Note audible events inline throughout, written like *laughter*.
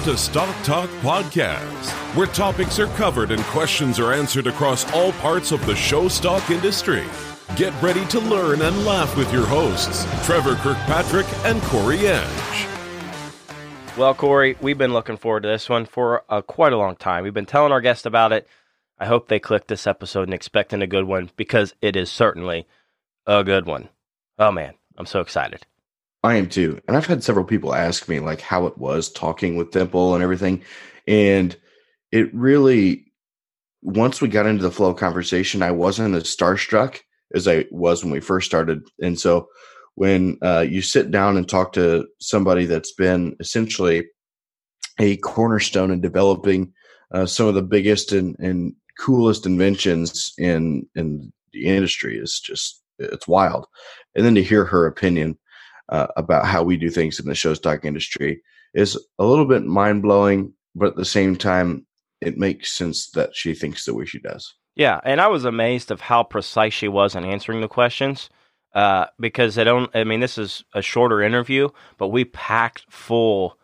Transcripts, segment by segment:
Welcome to Stock Talk Podcast, where topics are covered and questions are answered across all parts of the show stock industry. Get ready to learn and laugh with your hosts, Trevor Kirkpatrick and Corey Edge. Well, Corey, we've been looking forward to this one for uh, quite a long time. We've been telling our guests about it. I hope they click this episode and expecting a good one because it is certainly a good one. Oh man, I'm so excited. I am too. And I've had several people ask me like how it was talking with Temple and everything. And it really once we got into the flow of conversation, I wasn't as starstruck as I was when we first started. And so when uh, you sit down and talk to somebody that's been essentially a cornerstone in developing uh, some of the biggest and, and coolest inventions in in the industry is just it's wild. And then to hear her opinion uh, about how we do things in the show stock industry is a little bit mind blowing, but at the same time, it makes sense that she thinks the way she does. Yeah, and I was amazed of how precise she was in answering the questions. Uh, because I don't. I mean, this is a shorter interview, but we packed full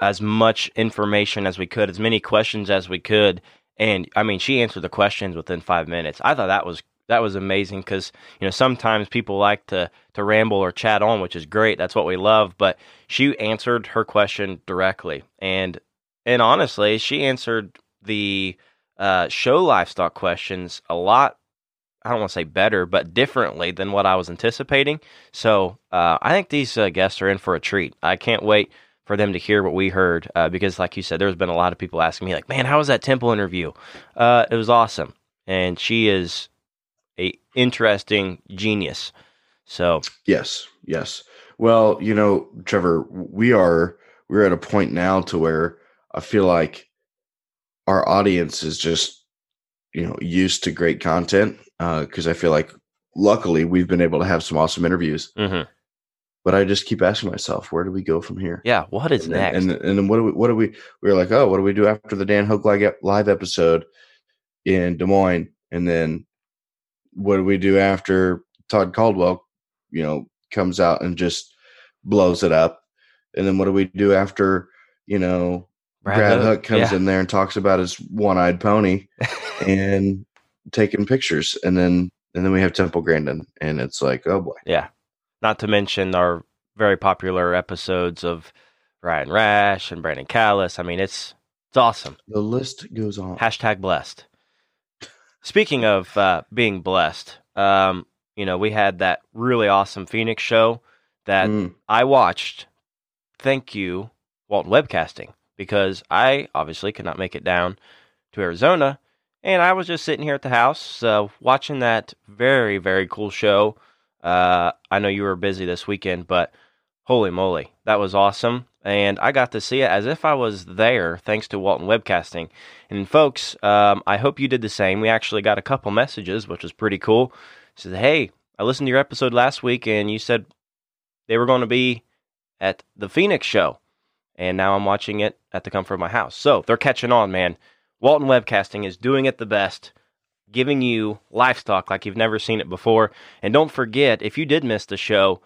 as much information as we could, as many questions as we could, and I mean, she answered the questions within five minutes. I thought that was that was amazing because you know sometimes people like to to ramble or chat on, which is great. That's what we love. But she answered her question directly, and and honestly, she answered the uh, show livestock questions a lot. I don't want to say better, but differently than what I was anticipating. So uh, I think these uh, guests are in for a treat. I can't wait for them to hear what we heard uh, because, like you said, there's been a lot of people asking me, like, "Man, how was that Temple interview?" Uh, it was awesome, and she is a interesting genius. So yes, yes. Well, you know, Trevor, we are we're at a point now to where I feel like our audience is just you know used to great content because uh, I feel like luckily we've been able to have some awesome interviews. Mm-hmm. But I just keep asking myself, where do we go from here? Yeah, what is and next? Then, and and then what do we what do we we were like, oh, what do we do after the Dan Hook live episode in Des Moines, and then what do we do after Todd Caldwell, you know, comes out and just blows it up? And then what do we do after, you know, Brad, Brad Hook, comes yeah. in there and talks about his one-eyed pony *laughs* and taking pictures, and then and then we have Temple Grandin, and it's like, oh boy, yeah. Not to mention our very popular episodes of Ryan Rash and Brandon Callis. I mean, it's it's awesome. The list goes on. Hashtag blessed. Speaking of uh, being blessed, um, you know, we had that really awesome Phoenix show that mm. I watched. Thank you, Walton Webcasting, because I obviously could not make it down to Arizona. And I was just sitting here at the house uh, watching that very, very cool show. Uh, I know you were busy this weekend, but holy moly, that was awesome and I got to see it as if I was there, thanks to Walton Webcasting. And folks, um, I hope you did the same. We actually got a couple messages, which was pretty cool. Said, "Hey, I listened to your episode last week, and you said they were going to be at the Phoenix show, and now I'm watching it at the comfort of my house." So they're catching on, man. Walton Webcasting is doing it the best giving you livestock like you've never seen it before. And don't forget, if you did miss the show,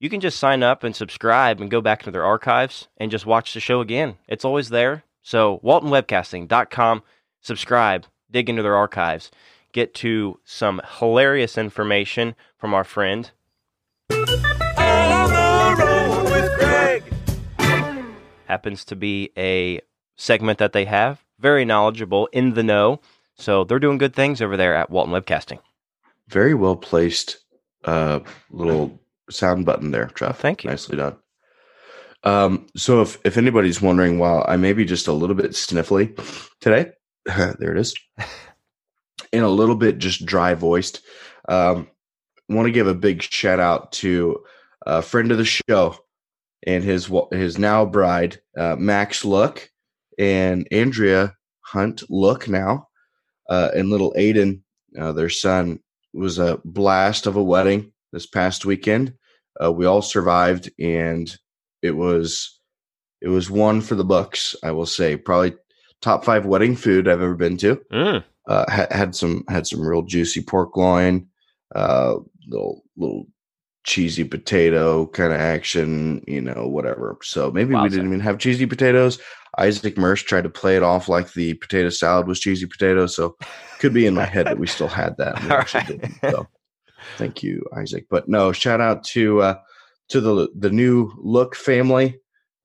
you can just sign up and subscribe and go back into their archives and just watch the show again. It's always there. So, waltonwebcasting.com, subscribe, dig into their archives, get to some hilarious information from our friend. Happens to be a segment that they have, very knowledgeable, in the know. So, they're doing good things over there at Walton Webcasting. Very well placed uh, little sound button there, Jeff. Thank you. Nicely done. Um, so if if anybody's wondering, while I may be just a little bit sniffly today, *laughs* there it is, *laughs* and a little bit just dry voiced, um, want to give a big shout out to a friend of the show and his his now bride, uh, Max Look, and Andrea Hunt Look now, uh, and little Aiden, uh, their son, was a blast of a wedding this past weekend. Uh, we all survived, and it was it was one for the books. I will say, probably top five wedding food I've ever been to. Mm. Uh, had, had some had some real juicy pork loin, uh, little little cheesy potato kind of action, you know, whatever. So maybe Wow, we didn't even have cheesy potatoes. Isaac Mersch tried to play it off like the potato salad was cheesy potato. So could be in my head that we still had that. right. *laughs* didn't. So thank you, Isaac. But no, shout out to uh to the the new look family.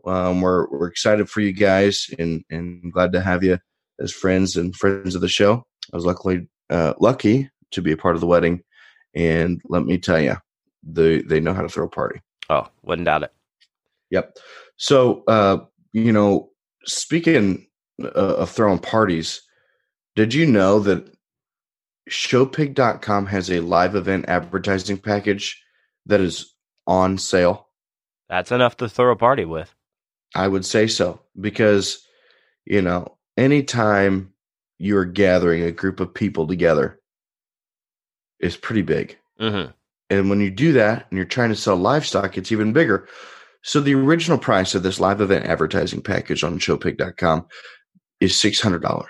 Um, we're we're excited for you guys and and glad to have you as friends and friends of the show. I was luckily uh, lucky to be a part of the wedding, and let me tell you, they they know how to throw a party. Oh, wouldn't doubt it. Yep. So, uh, you know, speaking uh, of throwing parties, did you know that showpig.com has a live event advertising package that is on sale? That's enough to throw a party with. I would say so because, you know, anytime you're gathering a group of people together is pretty big. hmm And when you do that and you're trying to sell livestock, it's even bigger. So the original price of this live event advertising package on showpig.com is $600.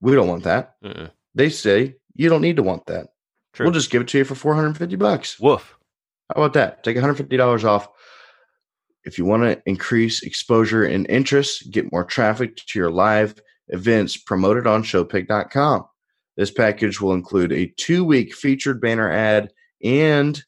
We don't want that. Mm-mm. They say you don't need to want that. True. We'll just give it to you for 450 bucks. Woof. How about that? Take $150 off. If you want to increase exposure and interest, get more traffic to your live events promoted on showpig.com. This package will include a two week featured banner ad and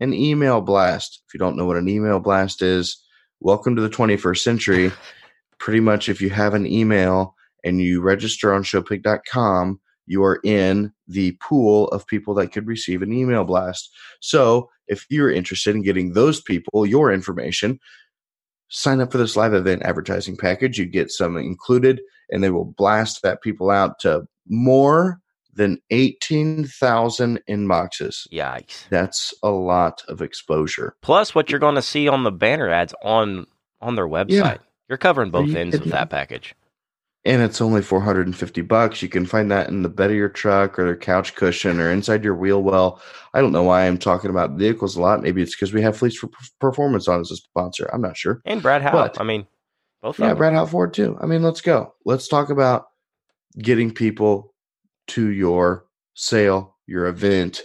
an email blast. If you don't know what an email blast is, welcome to the 21st century. *laughs* Pretty much, if you have an email and you register on showpig.com, you are in the pool of people that could receive an email blast. So, if you're interested in getting those people your information, sign up for this live event advertising package. You get some included, and they will blast that people out to more than 18,000 inboxes. Yikes. That's a lot of exposure. Plus, what you're going to see on the banner ads on on their website. You're covering both you ends of that package. And it's only 450 bucks. You can find that in the bed of your truck or the couch cushion or inside your wheel well. I don't know why I'm talking about vehicles a lot. Maybe it's because we have Fleets for Performance on as a sponsor. I'm not sure. And Brad Howe. But- I mean, both Yeah, of them. Brad Howe Ford too. I mean, let's go. Let's talk about getting people to your sale, your event,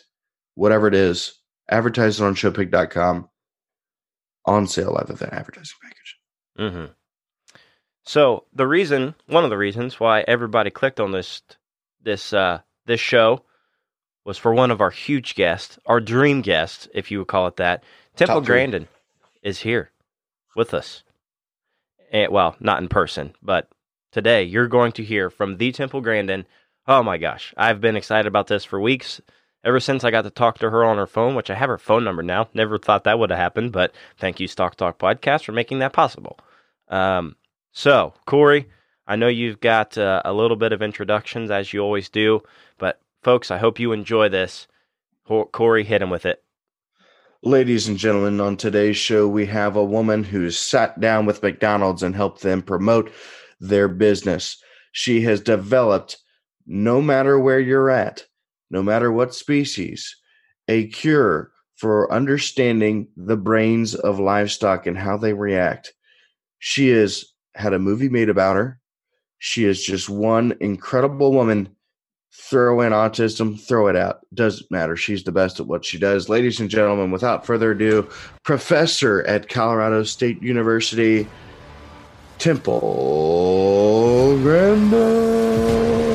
whatever it is. Advertise it on showpig.com on sale live event advertising package. hmm So the reason, one of the reasons why everybody clicked on this this uh, this show was for one of our huge guests, our dream guest, if you would call it that. Temple Top three. Grandin is here with us. And, well, not in person, but today you're going to hear from the Temple Grandin. Oh my gosh, I've been excited about this for weeks. Ever since I got to talk to her on her phone, which I have her phone number now. Never thought that would have happened, but thank you, Stock Talk Podcast, for making that possible. Um, so, Corey, I know you've got uh, a little bit of introductions as you always do, but folks, I hope you enjoy this. Corey, hit him with it. Ladies and gentlemen, on today's show, we have a woman who's sat down with McDonald's and helped them promote their business. She has developed, no matter where you're at, no matter what species, a cure for understanding the brains of livestock and how they react. She has had a movie made about her. She is just one incredible woman. Throw in autism, throw it out. Doesn't matter. She's the best at what she does. Ladies and gentlemen, without further ado, professor at Colorado State University, Temple Grandin.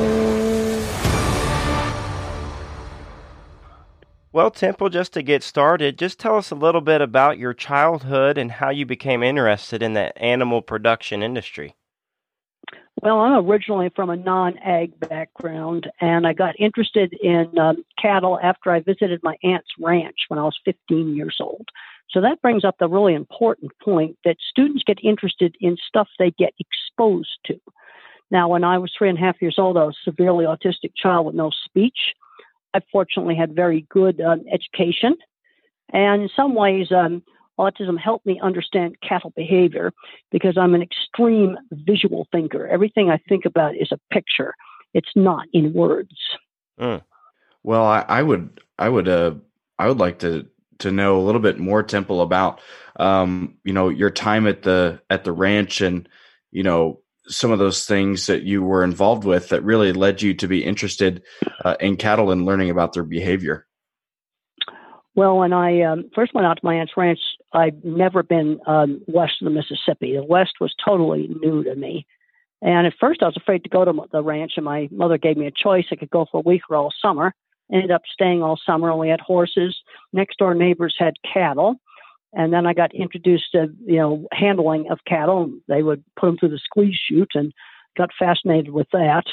Well, Temple, just to get started, just tell us a little bit about your childhood and how you became interested in the animal production industry. Well, I'm originally from a non ag background, and I got interested in um, cattle after I visited my aunt's ranch when I was 15 years old. So that brings up the really important point that students get interested in stuff they get exposed to. Now, when I was three and a half years old, I was a severely autistic child with no speech. I fortunately had very good um, education, and in some ways, um, autism helped me understand cattle behavior because I'm an extreme visual thinker. Everything I think about is a picture. It's not in words. Well, I, I would, I would, uh, I would like to to know a little bit more, Temple, about, um, you know, your time at the at the ranch and, you know, some of those things that you were involved with that really led you to be interested uh, in cattle and learning about their behavior. Well, when I um, first went out to my aunt's ranch, I'd never been um, west of the Mississippi. The West was totally new to me. And at first, I was afraid to go to the ranch, and my mother gave me a choice. I could go for a week or all summer. Ended up staying all summer. We had horses. Next door neighbors had cattle. And then I got introduced to, you know, handling of cattle. They would put them through the squeeze chute and got fascinated with that.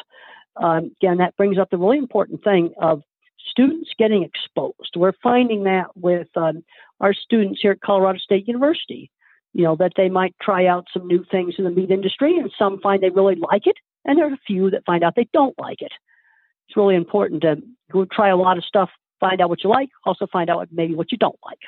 Um, again, that brings up the really important thing of students getting exposed. We're finding that with um, our students here at Colorado State University, you know, that they might try out some new things in the meat industry, and some find they really like it, and there are a few that find out they don't like it. It's really important to go try a lot of stuff, find out what you like, also find out maybe what you don't like.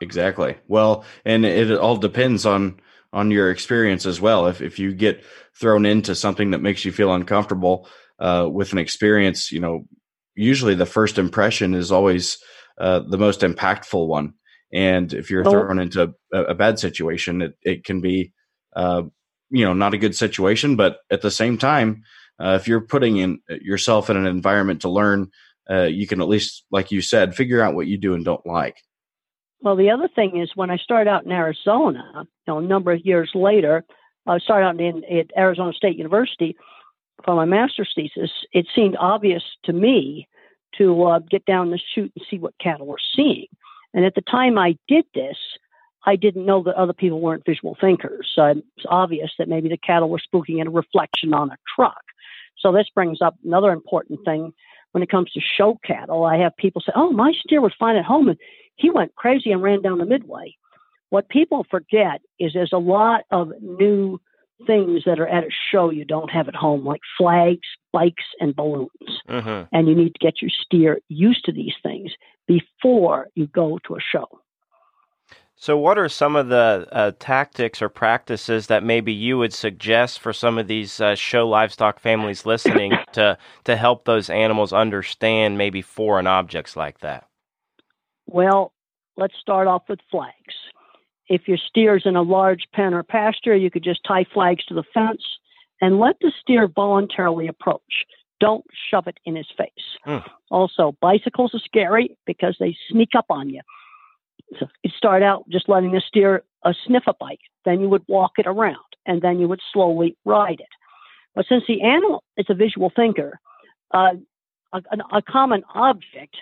Exactly. Well, and it all depends on on your experience as well. If if you get thrown into something that makes you feel uncomfortable uh, with an experience, you know, usually the first impression is always uh, the most impactful one. And if you're thrown into a, a, bad situation, it, it can be, uh, you know, not a good situation. But at the same time, uh, if you're putting in yourself in an environment to learn, uh, you can at least, like you said, figure out what you do and don't like. Well, the other thing is when I started out in Arizona, you know, a number of years later, I started out in at Arizona State University for my master's thesis. It seemed obvious to me to uh, get down the chute and see what cattle were seeing. And at the time I did this, I didn't know that other people weren't visual thinkers. So it's obvious that maybe the cattle were spooking in a reflection on a truck. So this brings up another important thing when it comes to show cattle. I have people say, "Oh, my steer was fine at home, and he went crazy and ran down the midway." What people forget is there's a lot of new things that are at a show you don't have at home, like flags, bikes, and balloons. Mm-hmm. And you need to get your steer used to these things before you go to a show. So, what are some of the uh, tactics or practices that maybe you would suggest for some of these uh, show livestock families listening *coughs* to to help those animals understand maybe foreign objects like that? Well, let's start off with flags. If your steer's in a large pen or pasture, you could just tie flags to the fence and let the steer voluntarily approach. Don't shove it in his face. Mm. Also, bicycles are scary because they sneak up on you. So you start out just letting the steer sniff a bike, then you would walk it around, and then you would slowly ride it. But since the animal is a visual thinker, uh, a, a common object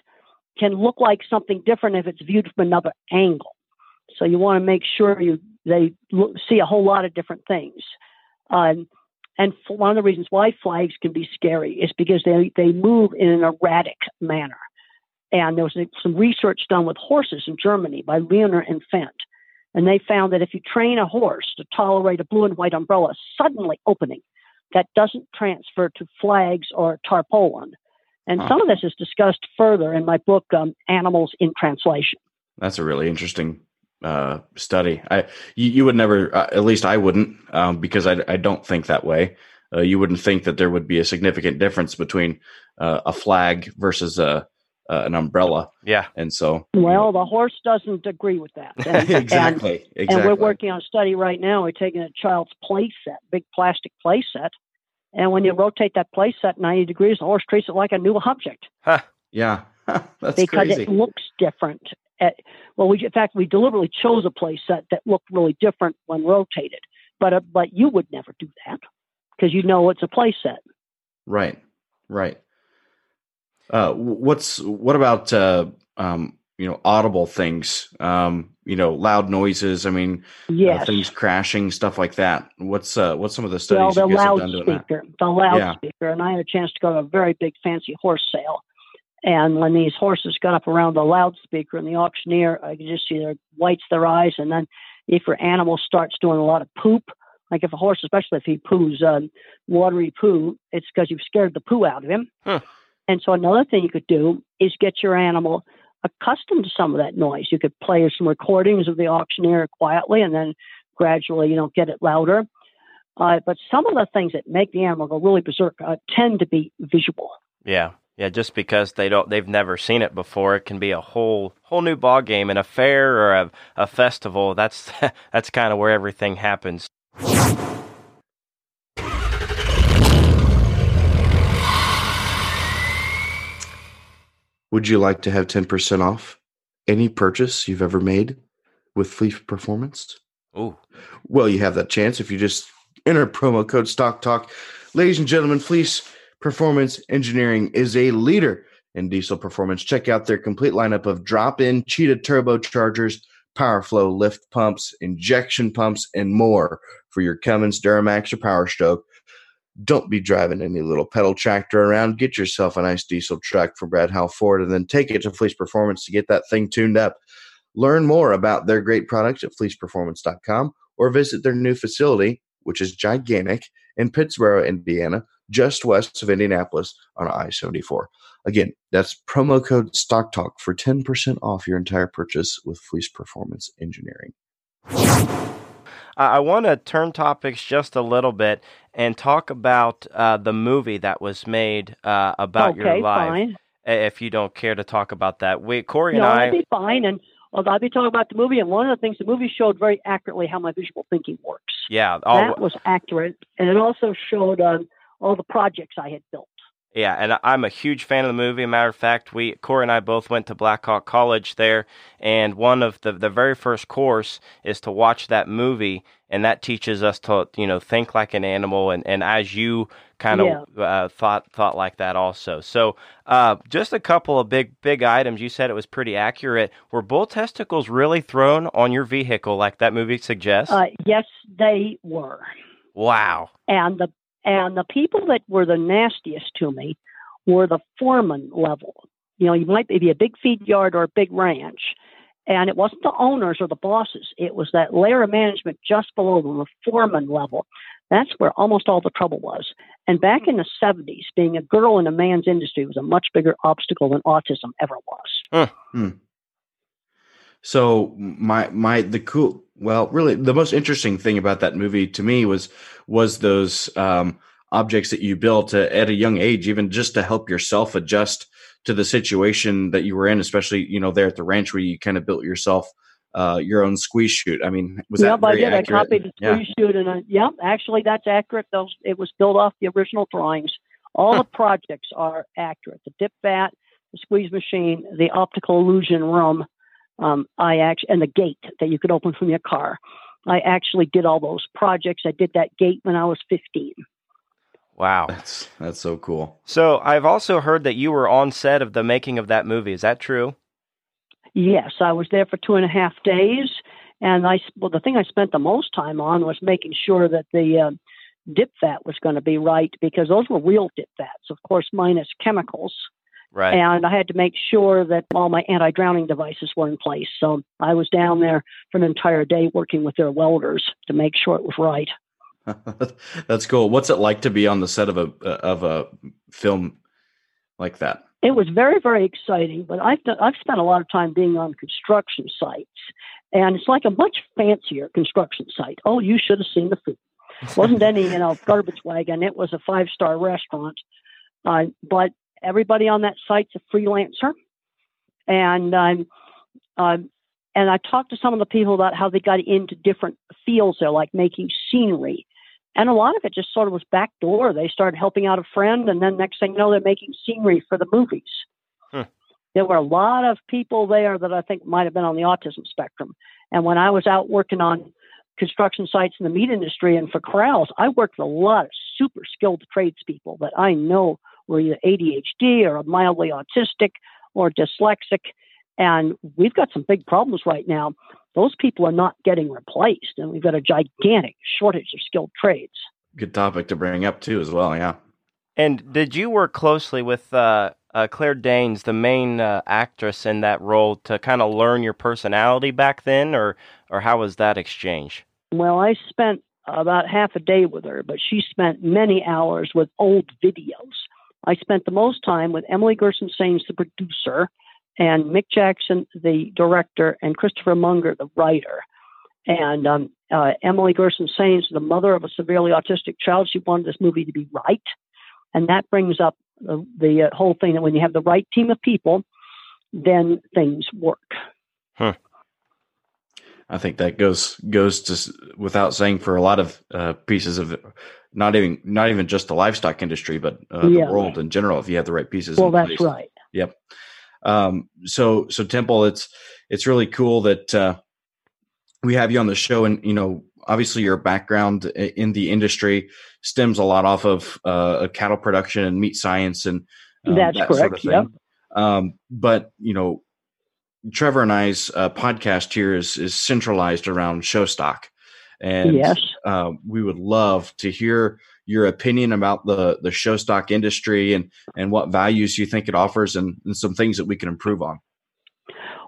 can look like something different if it's viewed from another angle. So you want to make sure you they look, see a whole lot of different things. Um, and one of the reasons why flags can be scary is because they, they move in an erratic manner. And there was some research done with horses in Germany by Leiner and Fendt. And they found that if you train a horse to tolerate a blue and white umbrella suddenly opening, that doesn't transfer to flags or tarpaulin. And some of this is discussed further in my book, um, Animals in Translation. That's a really interesting uh, study. I you, you would never, uh, at least I wouldn't, um, because I, I don't think that way. Uh, you wouldn't think that there would be a significant difference between uh, a flag versus a uh, an umbrella. Yeah, and so well, the horse doesn't agree with that. *laughs* And, exactly, and, exactly. And we're working on a study right now. We're taking a child's play set, big plastic play set, and when you rotate that play set ninety degrees, the horse treats it like a new object. Huh. Yeah. *laughs* That's because crazy. it looks different at, well, we, in fact, we deliberately chose a play set that looked really different when rotated. But uh, but you would never do that because you know it's a play set. Right, right. Uh, what's what about uh, um, you know audible things? Um, you know, loud noises. I mean, uh, yes. Uh, things crashing, stuff like that. What's uh, what's some of the studies well, the you guys have done doing that? The loudspeaker, yeah. and I had a chance to go to a very big fancy horse sale, and when these horses got up around the loudspeaker and the auctioneer, I could just see their whites their eyes. And then if your animal starts doing a lot of poop, like if a horse, especially if he poos um, watery poo, it's because you've scared the poo out of him. Huh. And so another thing you could do is get your animal accustomed to some of that noise. You could play some recordings of the auctioneer quietly and then gradually, you know, get it louder. Uh, but some of the things that make the animal go really berserk uh, tend to be visual. Yeah. Yeah, just because they don't they've never seen it before, it can be a whole whole new ball game. In a fair or a, a festival, that's *laughs* that's kind of where everything happens. Would you like to have 10% off? any purchase you've ever made with Fleece Performance? Oh, well, you have that chance if you just enter promo code Stock Talk. Ladies and gentlemen, Fleece Performance Engineering is a leader in diesel performance. Check out their complete lineup of drop-in Cheetah turbochargers, power flow lift pumps, injection pumps, and more for your Cummins, Duramax, or Power Stroke. Don't be driving any little pedal tractor around. Get yourself a nice diesel truck from Brad Howell Ford and then take it to Fleece Performance to get that thing tuned up. Learn more about their great products at fleeceperformance.com or visit their new facility, which is gigantic, in Pittsboro, Indiana, just west of Indianapolis on I 74. Again, that's promo code Stock Talk for 10% off your entire purchase with Fleece Performance Engineering. I want to turn topics just a little bit and talk about uh, the movie that was made uh, about okay, your life. Fine. If you don't care to talk about that, we Corey and no, I. I'd be fine. And I'll be talking about the movie, and one of the things the movie showed very accurately how my visual thinking works. Yeah, all, that was accurate, and it also showed um, all the projects I had built. Yeah, and I'm a huge fan of the movie. matter of fact, we Corey and I both went to Black Hawk College there, and one of the the very first course is to watch that movie, and that teaches us to you know think like an animal, and, and as you kind of Yeah. uh, thought thought like that also. So, uh, just a couple of big big items. You said it was pretty accurate. Were bull testicles really thrown on your vehicle like that movie suggests? Uh, yes, they were, wow. and the and the people that were the nastiest to me were the foreman level. You know, you might be a big feed yard or a big ranch, and it wasn't the owners or the bosses. It was that layer of management just below them, the foreman level. That's where almost all the trouble was. And back in the 70s, being a girl in a man's industry was a much bigger obstacle than autism ever was. Hmm. So my my the cool well really the most interesting thing about that movie to me was was those um, objects that you built at, at a young age even just to help yourself adjust to the situation that you were in especially you know there at the ranch where you kind of built yourself uh, your own squeeze chute. I mean was yep, that I very did. accurate? I copied the yeah. squeeze chute, and I, yep, actually, that's accurate. Those it was built off the original drawings. All Huh. the projects are accurate. The dip vat, the squeeze machine, the optical illusion room. Um, I actually and the gate that you could open from your car. I actually did all those projects. I did that gate when I was 15. Wow. That's that's so cool. So I've also heard that you were on set of the making of that movie. Is that true? Yes, I was there for two and a half days, and I well, the thing I spent the most time on was making sure that the uh, dip vat was going to be right because those were real dip vats, of course, minus chemicals, Right. and I had to make sure that all my anti-drowning devices were in place. So I was down there for an entire day working with their welders to make sure it was right. *laughs* that's cool. What's it like to be on the set of a of a film like that? It was very, very exciting, but I've done, I've spent a lot of time being on construction sites, and it's like a much fancier construction site. Oh, you should have seen the food. wasn't any you know *laughs* garbage wagon. It was a five star restaurant, uh, but everybody on that site's a freelancer, and um, um, and I talked to some of the people about how they got into different fields there, like making scenery. And a lot of it just sort of was backdoor. They started helping out a friend, and then next thing you know, they're making scenery for the movies. Hmm. There were a lot of people there that I think might have been on the autism spectrum. And when I was out working on construction sites in the meat industry and for corrals, I worked with a lot of super skilled tradespeople that I know were either ADHD or mildly autistic or dyslexic. And we've got some big problems right now. Those people are not getting replaced, and we've got a gigantic shortage of skilled trades. Good topic to bring up too, as well. Yeah. And did you work closely with uh, uh, Claire Danes, the main uh, actress in that role, to kind of learn your personality back then, or or how was that exchange? Well, I spent about half a day with her, but she spent many hours with old videos. I spent the most time with Emily Gerson Saines, the producer, and Mick Jackson, the director, and Christopher Monger, the writer. And um, uh, Emily Gerson Saines, the mother of a severely autistic child, she wanted this movie to be right. And that brings up the, the uh, whole thing that when you have the right team of people, then things work. Huh. I think that goes goes to without saying for a lot of uh, pieces of not even not even just the livestock industry, but uh, Yeah. the world in general. If you have the right pieces, Well, that's place. right. Yep. Um, so so Temple, it's it's really cool that uh, we have you on the show, and you know, obviously your background in the industry stems a lot off of uh, cattle production and meat science and um, that's that correct. Sort of Um, but you know, Trevor and I's uh, podcast here is is centralized around show stock, and yes, uh, we would love to hear your opinion about the the show stock industry and and what values you think it offers and, and some things that we can improve on.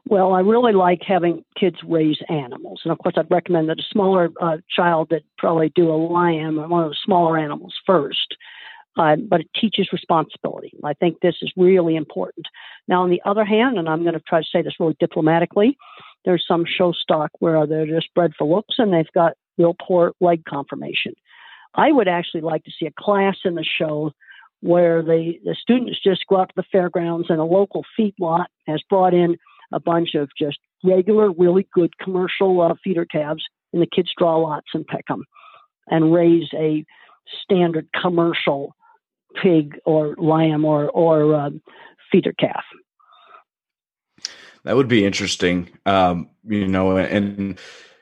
Well, I really like having kids raise animals, and of course, I'd recommend that a smaller uh, child that probably do a lion or one of the smaller animals first. Uh, but it teaches responsibility. I think this is really important. Now, on the other hand, and I'm going to try to say this really diplomatically, there's some show stock where they're just bred for looks and they've got real poor leg conformation. I would actually like to see a class in the show where the, the students just go out to the fairgrounds and a local feedlot has brought in a bunch of just regular, really good commercial uh, feeder calves, and the kids draw lots and pick them and raise a standard commercial pig or lamb or or um, feeder calf. That would be interesting, um, you know. And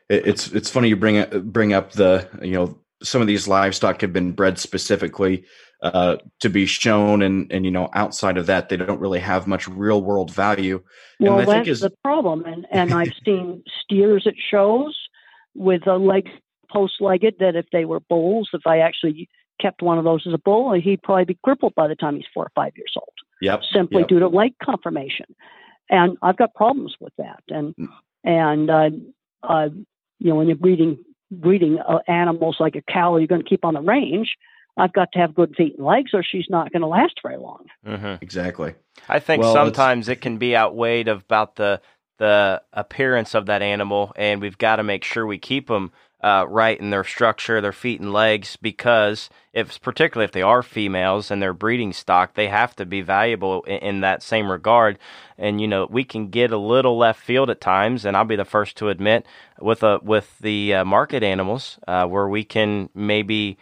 it's it's funny you bring bring up the you know some of these livestock have been bred specifically uh, to be shown, and and you know outside of that, they don't really have much real world value. Well, that's is... the problem, and and I've *laughs* seen steers at shows with a leg post legged that if they were bulls, if I actually kept one of those as a bull, he'd probably be crippled by the time he's four or five years old. Yep. Simply yep. due to leg conformation, and I've got problems with that, and mm. and uh, uh, you know when you're breeding breeding uh, animals like a cow you're going to keep on the range, I've got to have good feet and legs, or she's not going to last very long. Mm-hmm. Exactly. I think well, sometimes it can be outweighed about the the appearance of that animal, and we've got to make sure we keep them uh, right in their structure, their feet and legs, because if particularly if they are females and they're breeding stock, they have to be valuable in, in, that same regard. And you know, we can get a little left field at times, and I'll be the first to admit with a with the uh, market animals uh, where we can maybe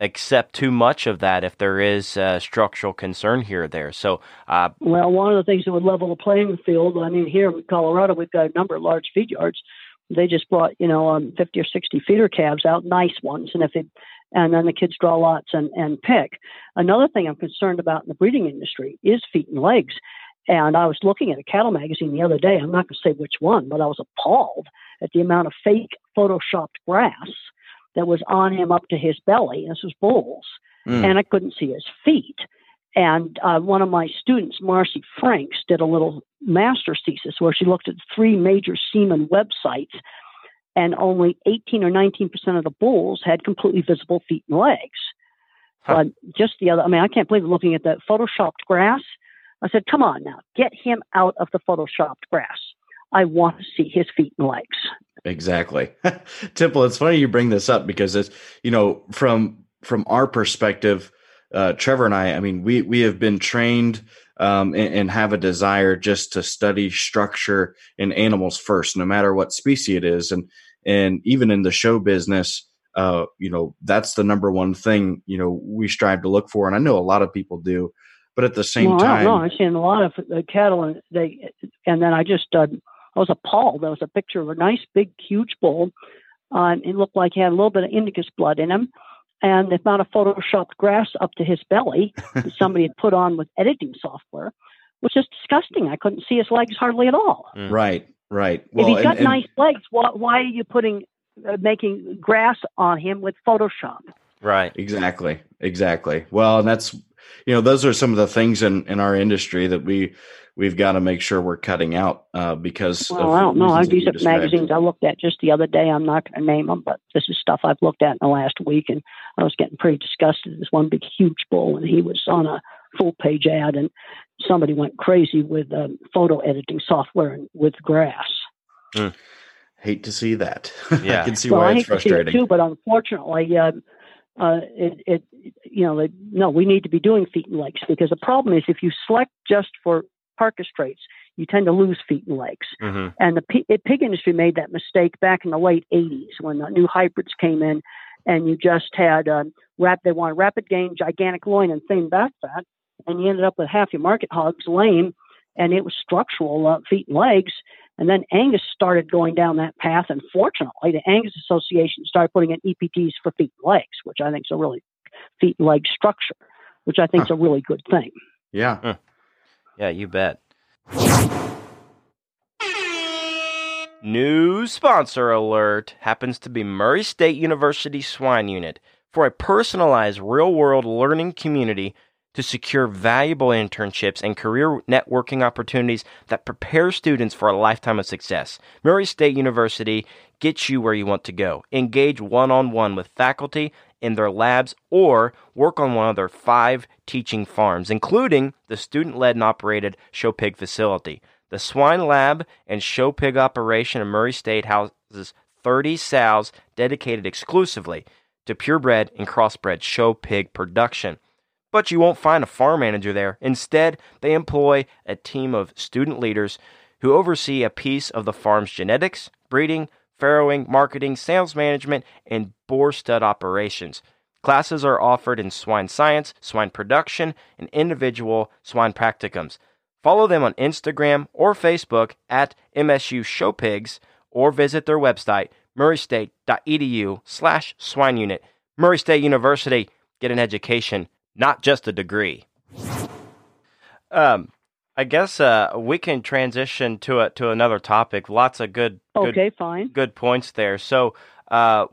accept too much of that if there is uh, structural concern here or there. So, uh, well, one of the things that would level the playing field. I mean, here in Colorado, we've got a number of large feed yards they just brought you know um, 50 or 60 feeder calves out nice ones and if it and then the kids draw lots and and pick. Another thing i'm concerned about in the breeding industry is feet and legs. And i was looking at a cattle magazine the other day i'm not going to say which one but i was appalled at the amount of fake photoshopped grass that was on him up to his belly this was bulls. Mm. and i couldn't see his feet and uh, one of my students, Marcy Franks, did a little master's thesis where she looked at three major semen websites, and only 18 or 19 percent of the bulls had completely visible feet and legs. Huh. But just the other, I mean, I can't believe looking at that photoshopped grass. I said, come on now, get him out of the photoshopped grass. I want to see his feet and legs. Exactly. *laughs* Temple, it's funny you bring this up because it's, you know, from from our perspective, uh, Trevor and I, I mean, we we have been trained um, and, and, have a desire just to study structure in animals first, no matter what species it is, and and even in the show business, uh, you know, that's the number one thing you know we strive to look for, and I know a lot of people do, but at the same well, time, I don't know. I've seen a lot of uh, cattle, and they, and then I just uh, I was appalled. There was a picture of a nice, big, huge bull. Uh, it looked like he had a little bit of indicus blood in him and they found a photoshopped grass up to his belly that *laughs* somebody had put on with editing software, which is disgusting. I couldn't see his legs hardly at all. Mm. Right, right. Well, if he's got and, nice legs, why, why, are you putting uh, making grass on him with Photoshop? Right. Exactly. Exactly. Well, and that's you know those are some of the things in in our industry that we we've got to make sure we're cutting out uh, because. Well, I don't know. I these are magazines I looked at just the other day. I'm not going to name them, but this is stuff I've looked at in the last week, and I was getting pretty disgusted. This one big, huge bull, and he was on a full page ad, and somebody went crazy with um, photo editing software and with grass. Mm. Hate to see that. *laughs* Yeah. I can see well, why I it's frustrating it too, but unfortunately, uh, uh, it, it, you know, no, we need to be doing feet and legs because the problem is if you select just for carcass traits, you tend to lose feet and legs. Mm-hmm. And the pig, pig industry made that mistake back in the late 80s when the new hybrids came in and you just had um, rap, they wanted rapid gain, gigantic loin, and thin back fat. And you ended up with half your market hogs lame and it was structural uh, feet and legs. And then Angus started going down that path, and fortunately, the Angus Association started putting in EPDs for feet and legs, which I think is a really feet and leg structure, which I think huh. is a really good thing. Yeah. Yeah, you bet. New sponsor alert happens to be Murray State University Swine Unit for a personalized real world learning community to secure valuable internships and career networking opportunities that prepare students for a lifetime of success. Murray State University gets you where you want to go. Engage one on one with faculty in their labs or work on one of their five teaching farms, including the student led and operated show pig facility. The swine lab and show pig operation in Murray State houses 30 sows dedicated exclusively to purebred and crossbred show pig production. But you won't find a farm manager there. Instead, they employ a team of student leaders who oversee a piece of the farm's genetics, breeding, farrowing, marketing, sales management, and boar stud operations. Classes are offered in swine science, swine production, and individual swine practicums. Follow them on Instagram or Facebook at MSU Showpigs or visit their website murraystate.edu slash swine unit. Murray State University, get an education, not just a degree. Um, I guess uh, we can transition to a, to another topic. Lots of good, good okay, fine, good points there. So, uh,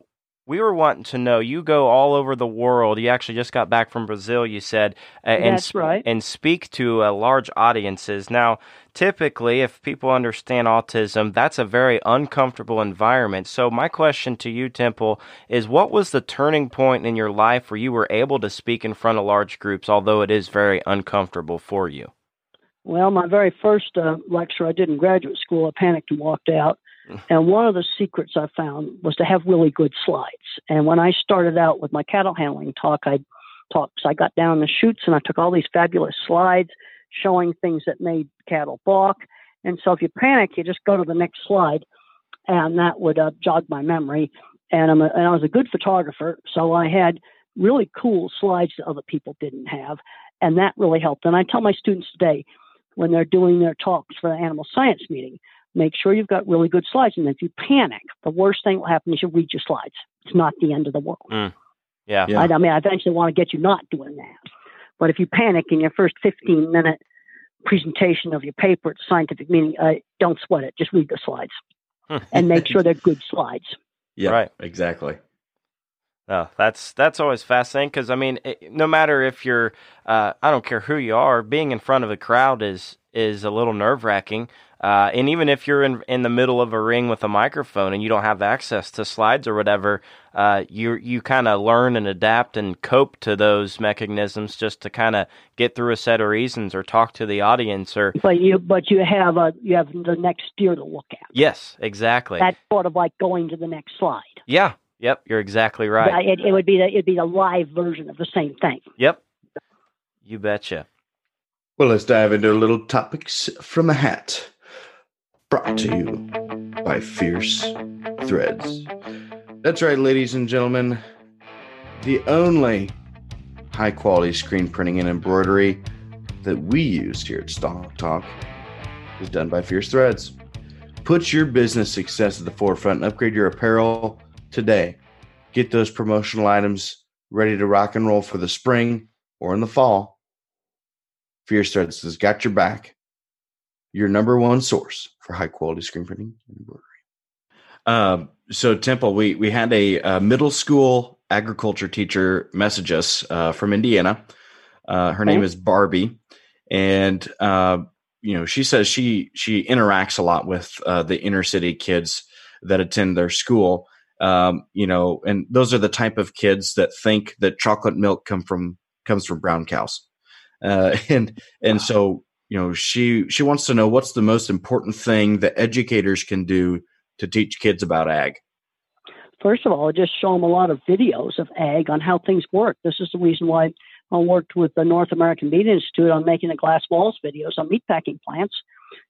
we were wanting to know. You go all over the world. You actually just got back from Brazil. You said, uh, and That's right. and speak to uh, large audiences. Now, typically, if people understand autism, that's a very uncomfortable environment. So, my question to you, Temple, is what was the turning point in your life where you were able to speak in front of large groups, although it is very uncomfortable for you? Well, my very first uh, lecture I did in graduate school, I panicked and walked out. *laughs* And one of the secrets I found was to have really good slides. And when I started out with my cattle handling talk, I talked, so I got down the chutes and I took all these fabulous slides showing things that made cattle balk. And so if you panic, you just go to the next slide, and that would uh, jog my memory. And, I'm a, and I was a good photographer, so I had really cool slides that other people didn't have, and that really helped. And I tell my students today when they're doing their talks for the animal science meeting, Make sure you've got really good slides. And if you panic, the worst thing will happen is you read your slides. It's not the end of the world. Mm. Yeah. I, I mean, I eventually want to get you not doing that. But if you panic in your first 15 minute presentation of your paper at a scientific meeting, uh, don't sweat it. Just read the slides and make sure they're good slides. *laughs* Yeah, right. Exactly. No, that's that's always fascinating because I mean, it, no matter if you're, uh, I don't care who you are, being in front of a crowd is is a little nerve wracking. Uh, and even if you're in in the middle of a ring with a microphone and you don't have access to slides or whatever, uh, you you kind of learn and adapt and cope to those mechanisms just to kind of get through a set of reasons or talk to the audience or. But you but you have a you have the next steer to look at. Yes, exactly. That's sort of like going to the next slide. Yeah. Yep. You're exactly right. Yeah, it, it would be the it'd be the live version of the same thing. Yep. You betcha. Well, let's dive into a little topics from a hat. Brought to you by Fierce Threads. That's right, ladies and gentlemen. The only high quality screen printing and embroidery that we use here at Stock Talk is done by Fierce Threads. Put your business success at the forefront and upgrade your apparel today. Get those promotional items ready to rock and roll for the spring or in the fall. Fierce Threads has got your back your number one source for high quality screen printing and embroidery. Uh, so Temple, we we had a, a, middle school agriculture teacher message us uh, from Indiana. Uh, her okay. name is Barbie, and uh, you know she says she she interacts a lot with uh, the inner city kids that attend their school. Um, you know, and those are the type of kids that think that chocolate milk come from comes from brown cows, uh, *laughs* and and so you know she she wants to know what's the most important thing that educators can do to teach kids about ag. First of all just show them a lot of videos of ag on how things work. This is the reason why i worked with the north american meat institute on making the glass walls videos on meat packing plants.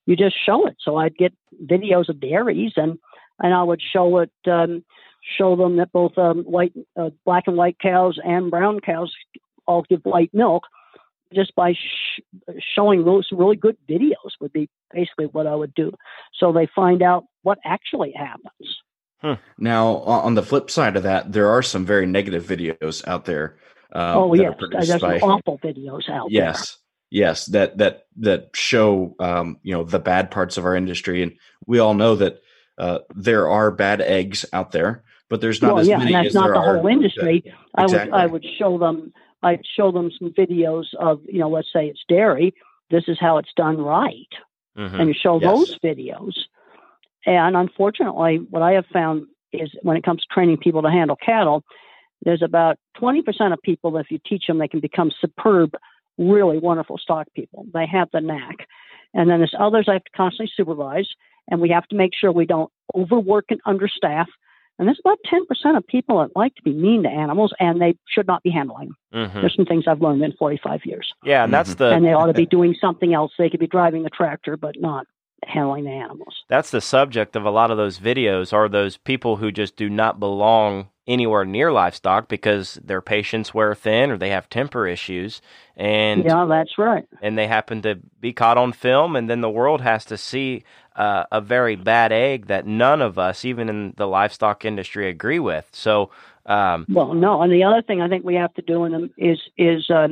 You just show it. So i'd get videos of dairies and and i would show it um, show them that both um, white uh, black and white cows and brown cows all give white milk just by sh- showing those really good videos would be basically what I would do. So they find out what actually happens. Hmm. Now, on the flip side of that, there are some very negative videos out there. Um, oh yes, there's by, awful videos out yes, there. Yes, yes, that that that show um, you know the bad parts of our industry, and we all know that uh, there are bad eggs out there, but there's not well, as yeah, many and that's not the whole industry. That, I exactly. would I would show them I'd show them some videos of you know let's say it's dairy. This is how it's done right, mm-hmm. and you show yes. those videos. And unfortunately, what I have found is when it comes to training people to handle cattle, there's about 20% of people, if you teach them, they can become superb, really wonderful stock people. They have the knack. And then there's others I have to constantly supervise, and we have to make sure we don't overwork and understaff. And there's about 10% of people that like to be mean to animals, and they should not be handling mm-hmm. There's some things I've learned in 45 years. Yeah, and that's mm-hmm. the. And they ought to be doing something else. They could be driving the tractor, but not handling the animals. That's the subject of a lot of those videos are those people who just do not belong anywhere near livestock because their patience wear thin or they have temper issues and yeah that's right and they happen to be caught on film and then the world has to see uh, a very bad egg that none of us even in the livestock industry agree with. So um, well no and the other thing i think we have to do in them is is uh,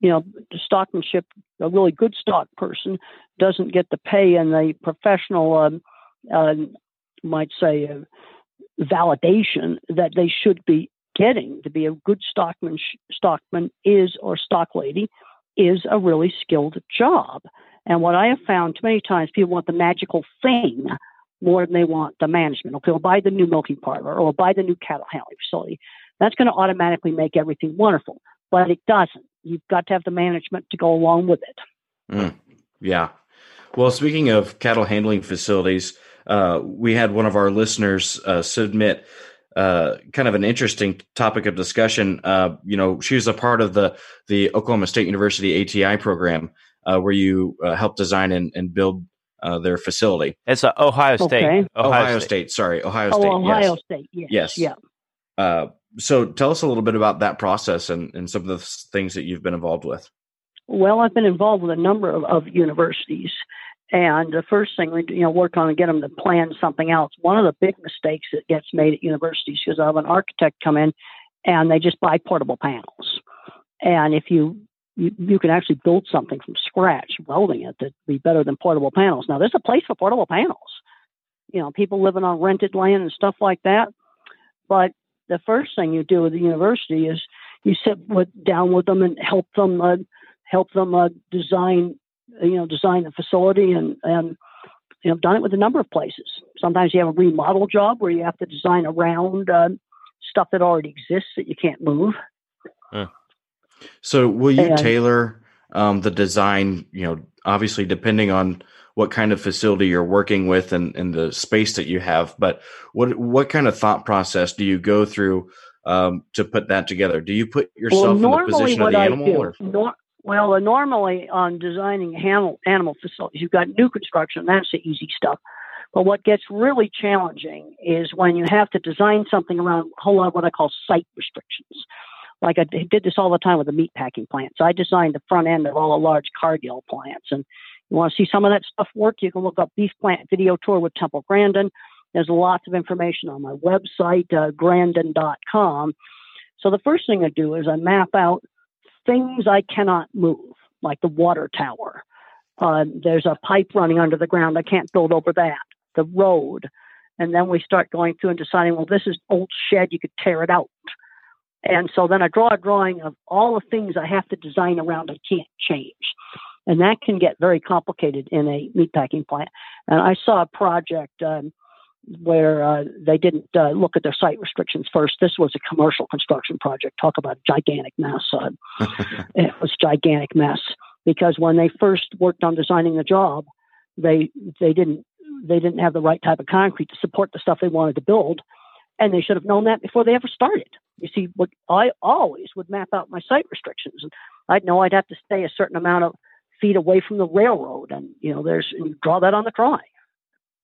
you know the stockmanship a really good stock person doesn't get the pay and the professional um, uh, might say uh, validation that they should be getting. To be a good stockman stockman is or stock lady is a really skilled job and what i have found too many times people want the magical thing more than they want the management. Okay we'll buy the new milking parlor or we'll buy the new cattle handling facility. That's going to automatically make everything wonderful but it doesn't. You've got to have the management to go along with it. Mm, yeah. Well speaking of cattle handling facilities uh, we had one of our listeners uh, submit uh, kind of an interesting topic of discussion. Uh, you know, she was a part of the the Oklahoma State University ATI program uh, where you uh, help design and, and build their facility. It's Ohio State. Okay. Ohio, Ohio State. State. Sorry, Ohio oh, State. Ohio yes. State. Yes. yes. Yeah. so tell us a little bit about that process and, and some of the things that you've been involved with. Well, I've been involved with a number of, of universities. And the first thing we you know work on and get them to plan something else. One of the big mistakes that gets made at universities is I have an architect come in and they just buy portable panels. And if you you, you can actually build something from scratch, welding it to be better than portable panels. Now there's a place for portable panels. You know, people living on rented land and stuff like that. But the first thing you do with the university is you sit with, down with them and help them uh, help them uh, design you know, design the facility and, and, you know, done it with a number of places. Sometimes you have a remodel job where you have to design around uh, stuff that already exists that you can't move. So will you and, tailor um, the design, you know, obviously depending on what kind of facility you're working with and, and the space that you have, but what, what kind of thought process do you go through um, to put that together? Do you put yourself well, in the position of the animal? Do, or? Nor- well, uh, normally on designing animal, animal facilities, you've got new construction. That's the easy stuff. But what gets really challenging is when you have to design something around a whole lot of what I call site restrictions. Like I did this all the time with the meat packing plants. I designed the front end of all the large Cargill plants. And you want to see some of that stuff work, you can look up Beef Plant Video Tour with Temple Grandin. There's lots of information on my website, uh, grandin.com. So the first thing I do is I map out things I cannot move, like the water tower. Uh, there's a pipe running under the ground. I can't build over that. The road. And then we start going through and deciding, well, this is old shed. You could tear it out. And so then I draw a drawing of all the things I have to design around I can't change. And that can get very complicated in a meatpacking plant. And I saw a project um, where uh, they didn't uh, look at their site restrictions first. This was a commercial construction project. Talk about a gigantic mess. Uh, *laughs* it was a gigantic mess because when they first worked on designing the job, they they didn't they didn't have the right type of concrete to support the stuff they wanted to build, and they should have known that before they ever started. You see, what I always would map out my site restrictions, and I'd know I'd have to stay a certain amount of feet away from the railroad, and you know, there's and you draw that on the drawing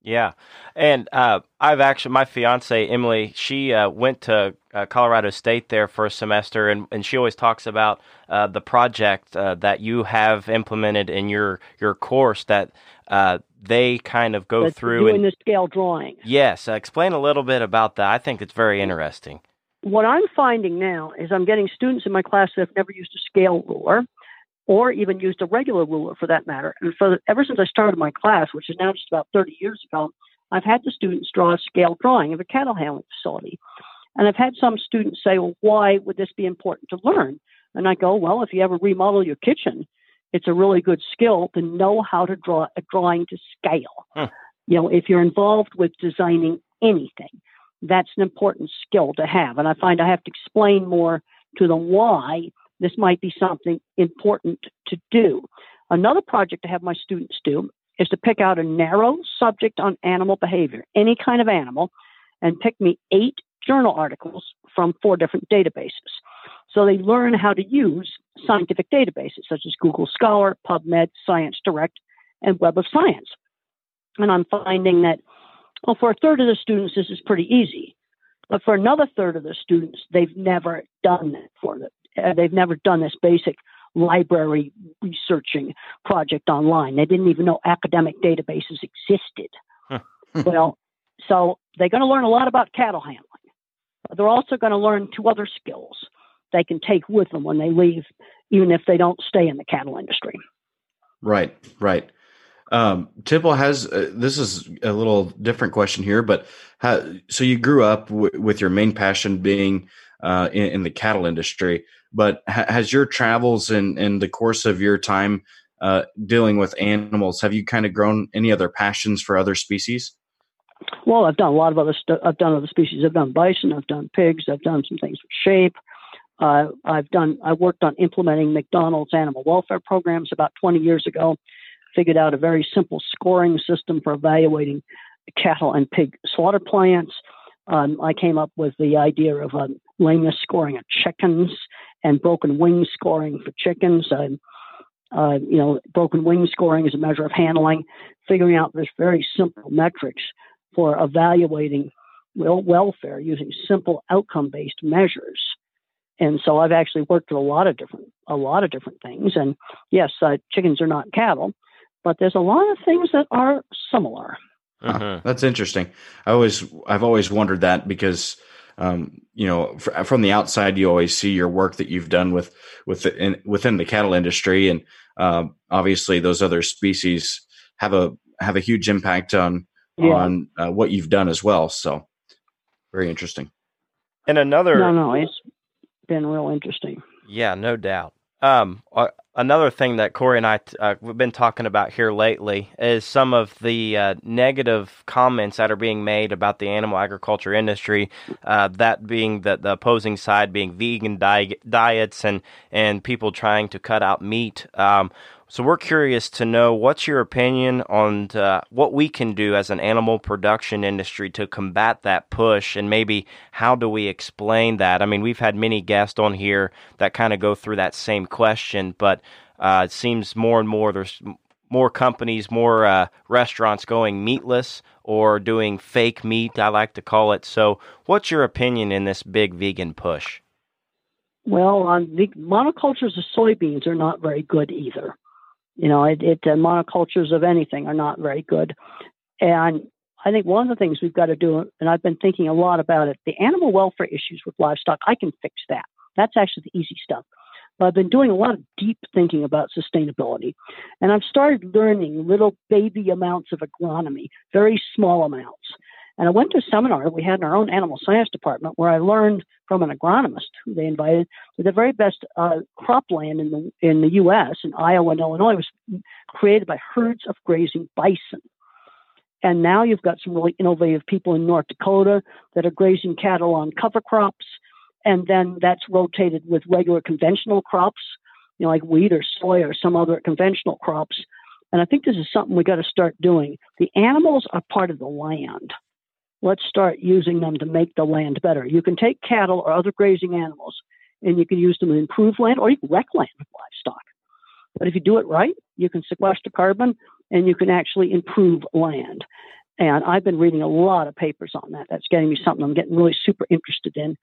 Yeah, and uh, I've actually my fiance Emily, she uh, went to uh, Colorado State there for a semester, and, and she always talks about uh, the project uh, that you have implemented in your your course that uh, they kind of go That's through doing and the scale drawing. yes, explain a little bit about that. I think it's very interesting. What I'm finding now is I'm getting students in my class that have never used a scale ruler or even used a regular ruler for that matter. And for ever since I started my class, which is now just about 30 years ago, I've had the students draw a scale drawing of a cattle handling facility. And I've had some students say, well, why would this be important to learn? And I go, well, if you ever remodel your kitchen, it's a really good skill to know how to draw a drawing to scale. Hmm. You know, if you're involved with designing anything, that's an important skill to have. And I find I have to explain more to them why this might be something important to do. Another project to have my students do is to pick out a narrow subject on animal behavior, any kind of animal, and pick me eight journal articles from four different databases. So they learn how to use scientific databases such as Google Scholar, PubMed, Science Direct, and Web of Science. And I'm finding that, well, for a third of the students, this is pretty easy. But for another third of the students, they've never done that for them. Uh, they've never done this basic library researching project online. They didn't even know academic databases existed. well, so they're going to learn a lot about cattle handling. They're also going to learn two other skills they can take with them when they leave, even if they don't stay in the cattle industry. Right, right. Um, has uh, this is a little different question here, but how, so you grew up w- with your main passion being uh, in, in, the cattle industry, but ha- has your travels in in the course of your time uh, dealing with animals have you kind of grown any other passions for other species? Well, I've done a lot of other stuff. I've done other species. I've done bison. I've done pigs. I've done some things with sheep. Uh, I've done. I worked on implementing McDonald's animal welfare programs about 20 years ago. Figured out a very simple scoring system for evaluating cattle and pig slaughter plants. Um, I came up with the idea of um, lameness scoring of chickens and broken wing scoring for chickens. Um, uh, you know, broken wing scoring is a measure of handling. Figuring out this very simple metrics for evaluating welfare using simple outcome-based measures. And so I've actually worked with a lot of different a lot of different things. And yes, uh, chickens are not cattle, but there's a lot of things that are similar. Mm-hmm. That's interesting. I always I've always wondered that because um, you know f- from the outside you always see your work that you've done with with the, in, within the cattle industry and um, obviously those other species have a have a huge impact on yeah. on uh, what you've done as well. So very interesting. And another no no it's been real interesting. Yeah, no doubt. Um, another thing that Corey and I uh, we've been talking about here lately is some of the uh, negative comments that are being made about the animal agriculture industry. Uh, that being that the opposing side being vegan di- diets and and people trying to cut out meat. Um, so we're curious to know what's your opinion on uh, what we can do as an animal production industry to combat that push, and maybe how do we explain that? I mean, we've had many guests on here that kind of go through that same question, but uh, it seems more and more there's more companies, more uh, restaurants going meatless or doing fake meat, I like to call it. So, what's your opinion in this big vegan push? Well, on the monocultures of soybeans are not very good either. You know, it, it uh, monocultures of anything are not very good. And I think one of the things we've got to do, and I've been thinking a lot about it, the animal welfare issues with livestock, I can fix that. That's actually the easy stuff. But I've been doing a lot of deep thinking about sustainability. And I've started learning little baby amounts of agronomy, very small amounts. And I went to a seminar that we had in our own animal science department where I learned from an agronomist who they invited that the very best uh, cropland in the in the U.S. in Iowa and Illinois was created by herds of grazing bison. And now you've got some really innovative people in North Dakota that are grazing cattle on cover crops, and then that's rotated with regular conventional crops, you know, like wheat or soy or some other conventional crops. And I think this is something we got to start doing. The animals are part of the land let's start using them to make the land better. You can take cattle or other grazing animals and you can use them to improve land or you can wreck land with livestock. But if you do it right, you can sequester carbon and you can actually improve land. And I've been reading a lot of papers on that. That's getting me something I'm getting really super interested in,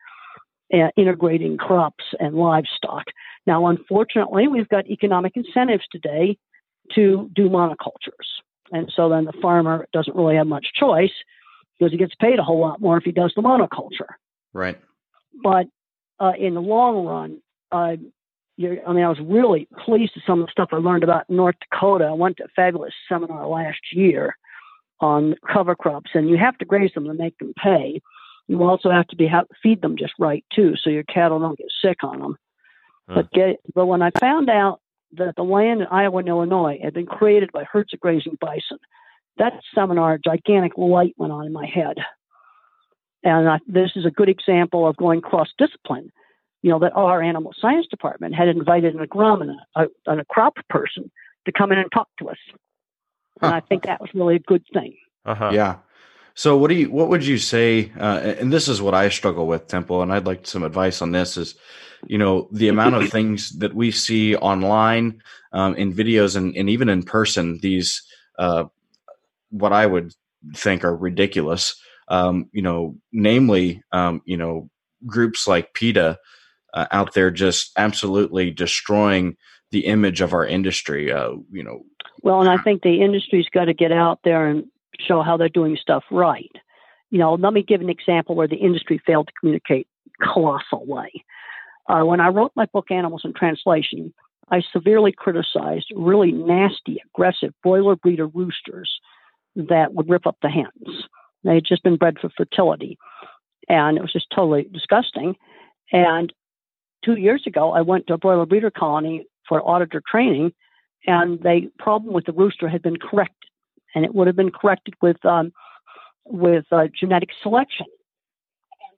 uh, integrating crops and livestock. Now, unfortunately, we've got economic incentives today to do monocultures. And so then the farmer doesn't really have much choice because he gets paid a whole lot more if he does the monoculture. Right. But uh, in the long run, uh, I mean, I was really pleased with some of the stuff I learned about North Dakota. I went to a fabulous seminar last year on cover crops, and you have to graze them to make them pay. You also have to be have, feed them just right too, so your cattle don't get sick on them. Hmm. But get but when I found out that the land in Iowa and Illinois had been created by herds of grazing bison, that seminar, gigantic light went on in my head. And I, this is a good example of going cross discipline. You know, that our animal science department had invited an agronomist, a, a crop person, to come in and talk to us. And I think that was really a good thing. Uh-huh. Yeah. So what do you what would you say uh, and this is what I struggle with Temple and I'd like some advice on this is you know the amount of *laughs* things that we see online um, in videos and, and even in person these uh, what I would think are ridiculous um, you know namely um, you know groups like PETA uh, out there just absolutely destroying the image of our industry uh, you know well and I think the industry's got to get out there and show how they're doing stuff right. You know, let me give an example where the industry failed to communicate colossal way. Uh, when I wrote my book, Animals in Translation, I severely criticized really nasty, aggressive broiler breeder roosters that would rip up the hens. They had just been bred for fertility, and it was just totally disgusting. And two years ago, I went to a broiler breeder colony for auditor training, and the problem with the rooster had been corrected and it would have been corrected with um, with uh, genetic selection.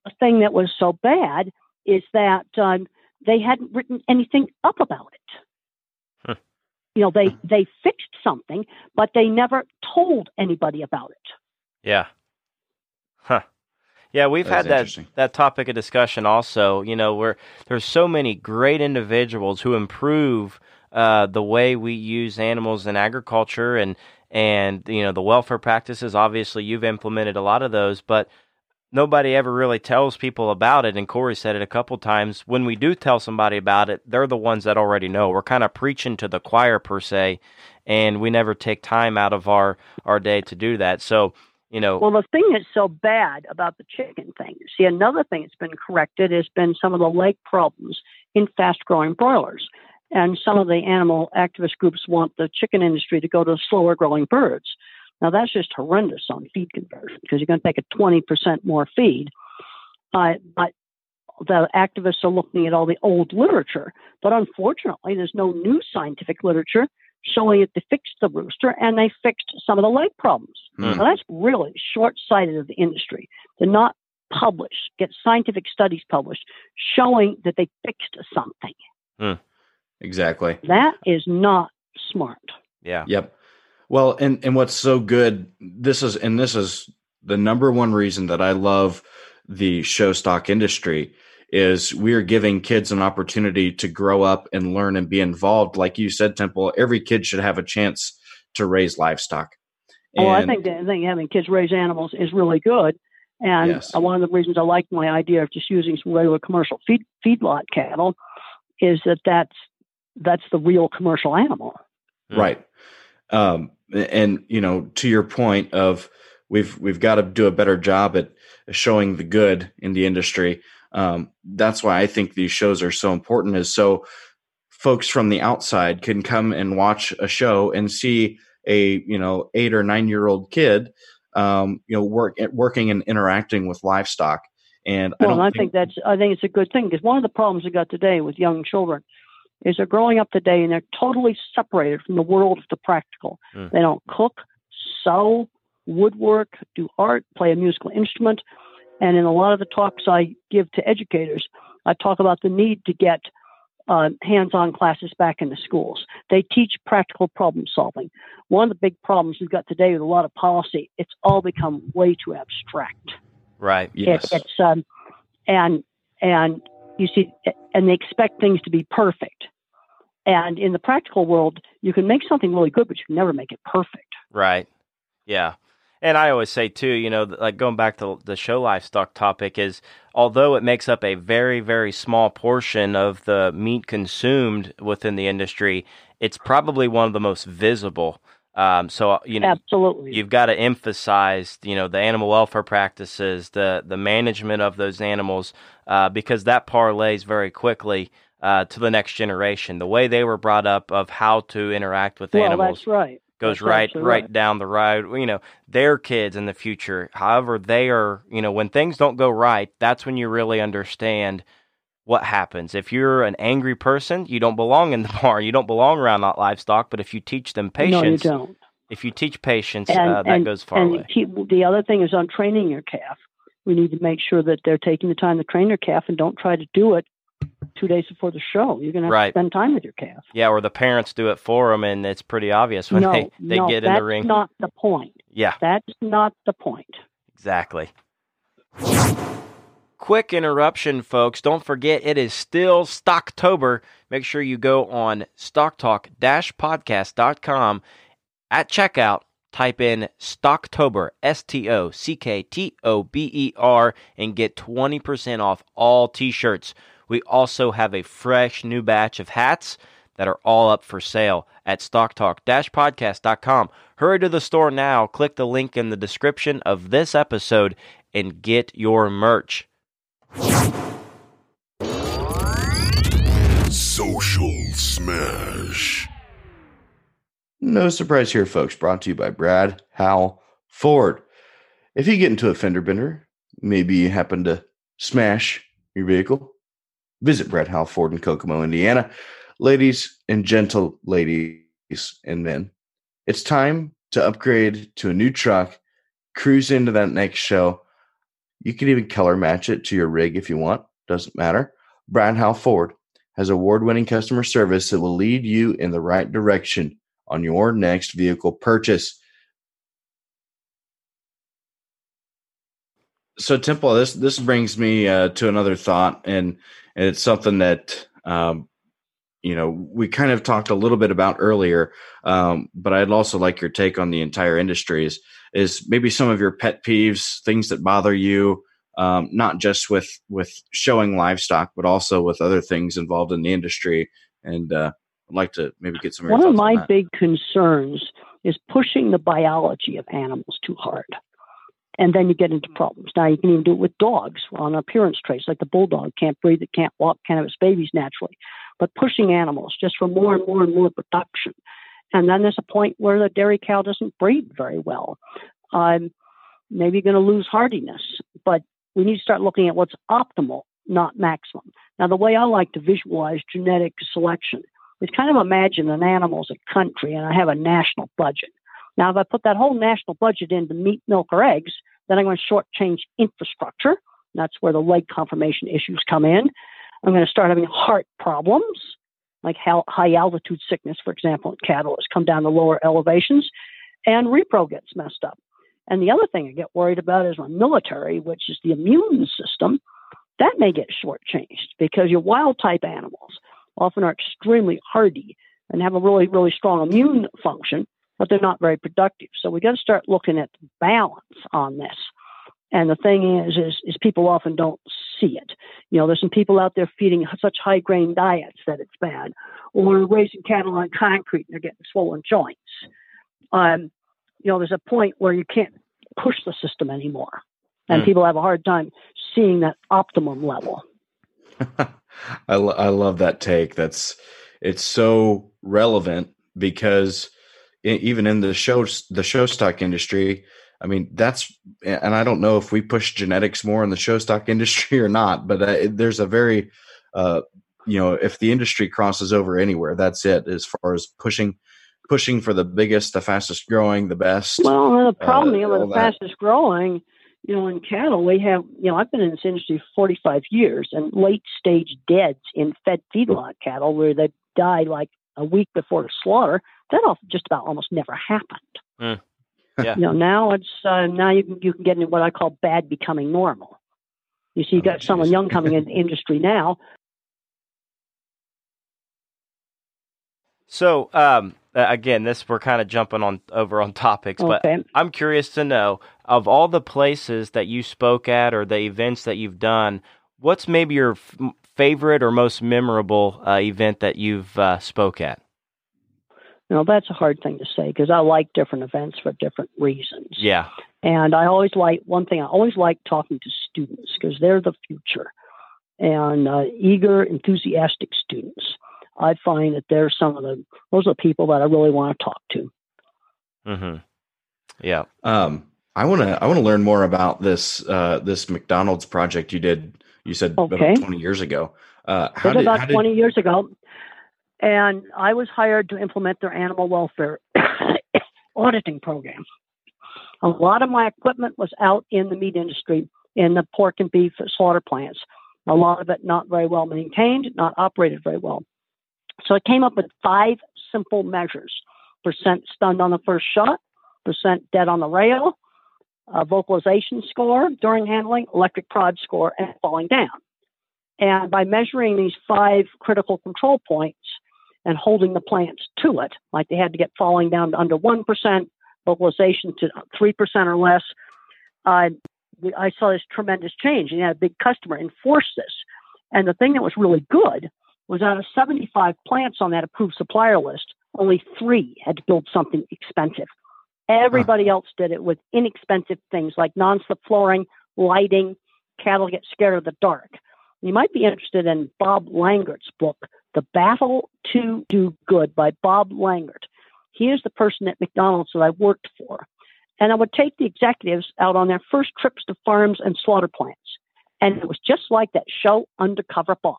The thing that was so bad is that um, they hadn't written anything up about it. Huh. You know, they *laughs* they fixed something, but they never told anybody about it. Yeah. Huh. Yeah, we've had that that topic of discussion also. You know, where there's so many great individuals who improve uh, the way we use animals in agriculture and and you know the welfare practices obviously you've implemented a lot of those but nobody ever really tells people about it and corey said it a couple times. When we do tell somebody about it they're the ones that already know. We're kind of preaching to the choir per se and we never take time out of our our day to do that. So you know well the thing that's so bad about the chicken thing see another thing that's been corrected has been some of the leg problems in fast growing broilers and some of the animal activist groups want the chicken industry to go to slower growing birds. Now, that's just horrendous on feed conversion because you're going to take a 20% more feed. Uh, but the activists are looking at all the old literature. But unfortunately, there's no new scientific literature showing that they fixed the rooster and they fixed some of the leg problems. Mm. Now, that's really short sighted of the industry to not publish, get scientific studies published showing that they fixed something. Mm. Exactly. That is not smart. Yeah. Yep. Well, and and what's so good this is and this is the number one reason that I love the show stock industry is we are giving kids an opportunity to grow up and learn and be involved. Like you said, Temple, every kid should have a chance to raise livestock. And, oh, I think that, I think having kids raise animals is really good. And yes. one of the reasons I like my idea of just using some regular commercial feed feedlot cattle is that that's that's the real commercial animal. Hmm. Right. Um, and you know, to your point of we've we've got to do a better job at showing the good in the industry. Um, that's why I think these shows are so important. Is so folks from the outside can come and watch a show and see a you know eight or nine year old kid, um, you know, work working and interacting with livestock. And well, I, I think, think that's I think it's a good thing because one of the problems we got today with young children is they're growing up today and they're totally separated from the world of the practical. Mm. They don't cook, sew, woodwork, do art, play a musical instrument. And in a lot of the talks I give to educators, I talk about the need to get uh, hands on classes back in the schools. They teach practical problem solving. One of the big problems we've got today with a lot of policy, it's all become way too abstract. Right. Yes. It, it's, um, and, and you see, and they expect things to be perfect. And in the practical world, you can make something really good, but you can never make it perfect. Right. Yeah. And I always say too, you know, like going back to the show livestock topic is although it makes up a very very small portion of the meat consumed within the industry, it's probably one of the most visible. Um, so you know, absolutely, you've got to emphasize, you know, the animal welfare practices, the the management of those animals, uh, because that parlays very quickly uh, to the next generation. The way they were brought up of how to interact with well, animals. That's right. goes That's right right, right. down the road you know their kids in the future. However they are you know when things don't go right that's when you really understand what happens. If you're an angry person you don't belong in the *laughs* barn. You don't belong around that livestock. But if you teach them patience no, you don't. if you teach patience and, uh, that and, goes far and away. keep, the other thing is on training your calf. We need to make sure that they're taking the time to train their calf and don't try to do it two days before the show. You're going Right. to spend time with your calf. yeah or the parents do it for them and it's pretty obvious when no, they, they no, get in the ring That's not the point. yeah That's not the point. Exactly. Quick interruption, folks. Don't forget it is still Stocktober. Make sure you go on stocktalk-podcast.com at checkout. Type in Stocktober, S T O C K T O B E R, and get 20% off all t shirts. We also have a fresh new batch of hats that are all up for sale at stocktalk-podcast.com. Hurry to the store now, click the link in the description of this episode and get your merch. Social Smash. No surprise here, folks. Brought to you by Brad Hal Ford. If you get into a fender bender, maybe you happen to smash your vehicle, visit Brad Hal Ford in Kokomo, Indiana. Ladies and gentle ladies and men, it's time to upgrade to a new truck, cruise into that next show. You can even color match it to your rig if you want, doesn't matter. Brad Hal Ford has award winning customer service that will lead you in the right direction on your next vehicle purchase. So, Temple, this this brings me uh, to another thought, and, and it's something that um, you know we kind of talked a little bit about earlier, um, but I'd also like your take on the entire industry. Is is maybe some of your pet peeves, things that bother you, um, not just with with showing livestock, but also with other things involved in the industry, and uh, I'd like to maybe get some. Of your One of my big concerns is pushing the biology of animals too hard. And then you get into problems. Now you can even do it with dogs on appearance traits, like the bulldog can't breathe, it can't walk, can't have its babies naturally. But pushing animals just for more and more and more production. And then there's a point where the dairy cow doesn't breed very well. Um, maybe you're going to lose hardiness, but we need to start looking at what's optimal, not maximum. Now, the way I like to visualize genetic selection is kind of imagine an animal as a country and I have a national budget. Now, if I put that whole national budget into meat, milk, or eggs, then I'm going to shortchange infrastructure. That's where the leg conformation issues come in. I'm going to start having heart problems, like high altitude sickness, for example, in cattle has come down to lower elevations, and repro gets messed up. And the other thing I get worried about is my military, which is the immune system. That may get shortchanged because your wild type animals often are extremely hardy and have a really, really strong immune function, but they're not very productive. So we got to start looking at the balance on this. And the thing is, is, is people often don't see it. You know, there's some people out there feeding such high grain diets that it's bad, or raising cattle on concrete and they're getting swollen joints. Um, you know, there's a point where you can't push the system anymore, and Mm. people have a hard time seeing that optimum level. *laughs* I, lo- I love that take. That's it's so relevant because even in the show the show stock industry, I mean that's and I don't know if we push genetics more in the show stock *laughs* industry or not, but uh, there's a very uh, you know if the industry crosses over anywhere, that's it as far as pushing pushing for the biggest, the fastest growing, the best. Well, the problem Uh, with the that. fastest growing, you know, in cattle, we have, you know, I've been in this industry for 45 years, and late stage deads in fed feedlot cattle where they die like a week before slaughter, that all just about almost never happened. Mm. *laughs* Yeah. You know, now it's uh, now you can you can get into what I call bad becoming normal. You see, you Oh, got someone young coming in the industry now. So, um, again, this we're kind of jumping on over on topics, okay. but I'm curious to know of all the places that you spoke at or the events that you've done, what's maybe your f- favorite or most memorable uh, event that you've uh, spoke at? You know, that's a hard thing to say because I like different events for different reasons. Yeah. And I always like one thing. I always like talking to students because they're the future, and uh, eager, enthusiastic students. I find that they're some of the those are the people that I really want to talk to. Mm-hmm. Yeah. Um, I want to I want to learn more about this uh, this McDonald's project you did. You said okay. about twenty years ago. Uh, how did, about how did... twenty years ago, and I was hired to implement their animal welfare *coughs* auditing program. A lot of my equipment was out in the meat industry, in the pork and beef slaughter plants. A lot of it not very well maintained, not operated very well. So I came up with five simple measures percent stunned on the first shot, percent dead on the rail, vocalization score during handling, electric prod score, and falling down. And by measuring these five critical control points and holding the plants to it, like they had to get falling down to under 1%, vocalization to 3% or less, uh, I saw this tremendous change. And had a big customer enforce this. And the thing that was really good was out of 75 plants on that approved supplier list, only three had to build something expensive. Everybody huh. else did it with inexpensive things like non-slip flooring, lighting. Cattle get scared of the dark. You might be interested in Bob Langert's book, The Battle to Do Good by Bob Langert. He is the person at McDonald's that I worked for. And I would take the executives out on their first trips to farms and slaughter plants. And it was just like that show, Undercover Boss.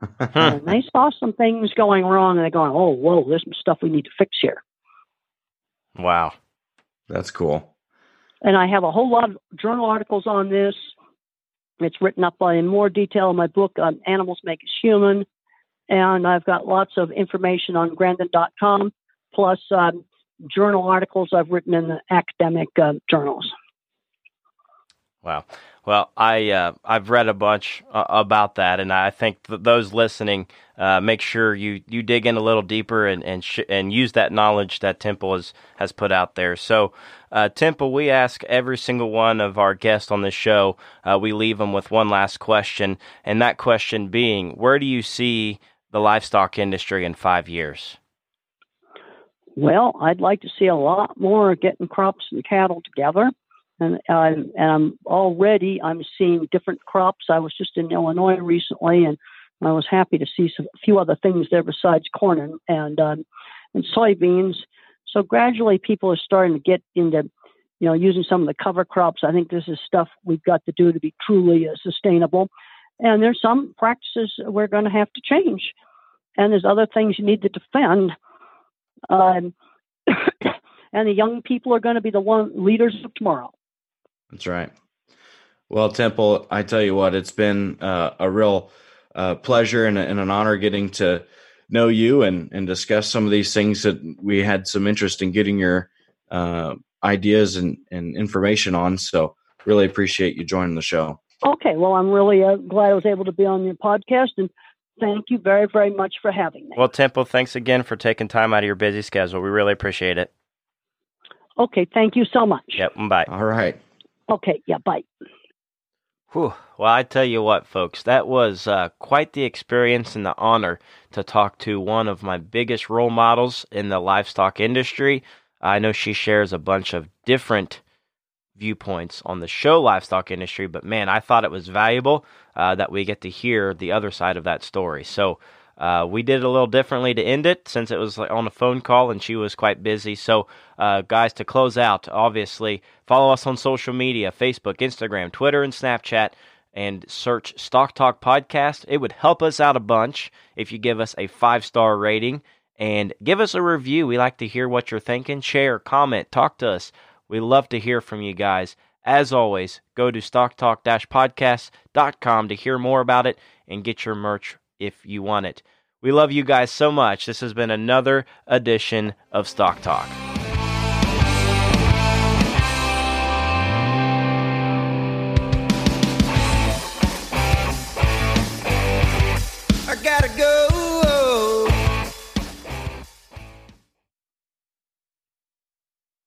*laughs* and they saw some things going wrong and they're going, oh, whoa, there's some stuff we need to fix here. Wow. That's cool. And I have a whole lot of journal articles on this. It's written up in more detail in my book, um, Animals Make Us Human. And I've got lots of information on Grandin.com, plus um, journal articles I've written in the academic uh, journals. Wow. Well, I uh, I've read a bunch uh, about that, and I think th- those listening uh, make sure you, you dig in a little deeper and and sh- and use that knowledge that Temple has has put out there. So, uh, Temple, we ask every single one of our guests on this show. Uh, we leave them with one last question, and that question being, where do you see the livestock industry in five years? Well, I'd like to see a lot more getting crops and cattle together and and I'm already I'm seeing different crops. I was just in Illinois recently, and I was happy to see some, a few other things there besides corn and and, um, and soybeans. So gradually, people are starting to get into you know using some of the cover crops. I think this is stuff we've got to do to be truly uh, sustainable. And there's some practices we're going to have to change, and there's other things you need to defend. Um, *coughs* and the young people are going to be the one leaders of tomorrow. That's right. Well, Temple, I tell you what, it's been uh, a real uh, pleasure and, and, an honor getting to know you and, and discuss some of these things that we had some interest in getting your uh, ideas and, and information on. So, really appreciate you joining the show. Okay. Well, I'm really uh, glad I was able to be on your podcast and thank you very, very much for having me. Well, Temple, thanks again for taking time out of your busy schedule. We really appreciate it. Okay. Thank you so much. Yep. Bye. All right. Okay, yeah, bye. Whew. Well, I tell you what, folks, that was uh, quite the experience and the honor to talk to one of my biggest role models in the livestock industry. I know she shares a bunch of different viewpoints on the show livestock industry, but man, I thought it was valuable uh, that we get to hear the other side of that story. So uh, we did it a little differently to end it since it was on a phone call and she was quite busy. So, uh, guys, to close out, obviously, follow us on social media Facebook, Instagram, Twitter, and Snapchat, and search Stock Talk Podcast. It would help us out a bunch if you give us a five star rating and give us a review. We like to hear what you're thinking. Share, comment, talk to us. We love to hear from you guys. As always, go to stocktalk podcast.com to hear more about it and get your merch if you want it. We love you guys so much. This has been another edition of Stock Talk.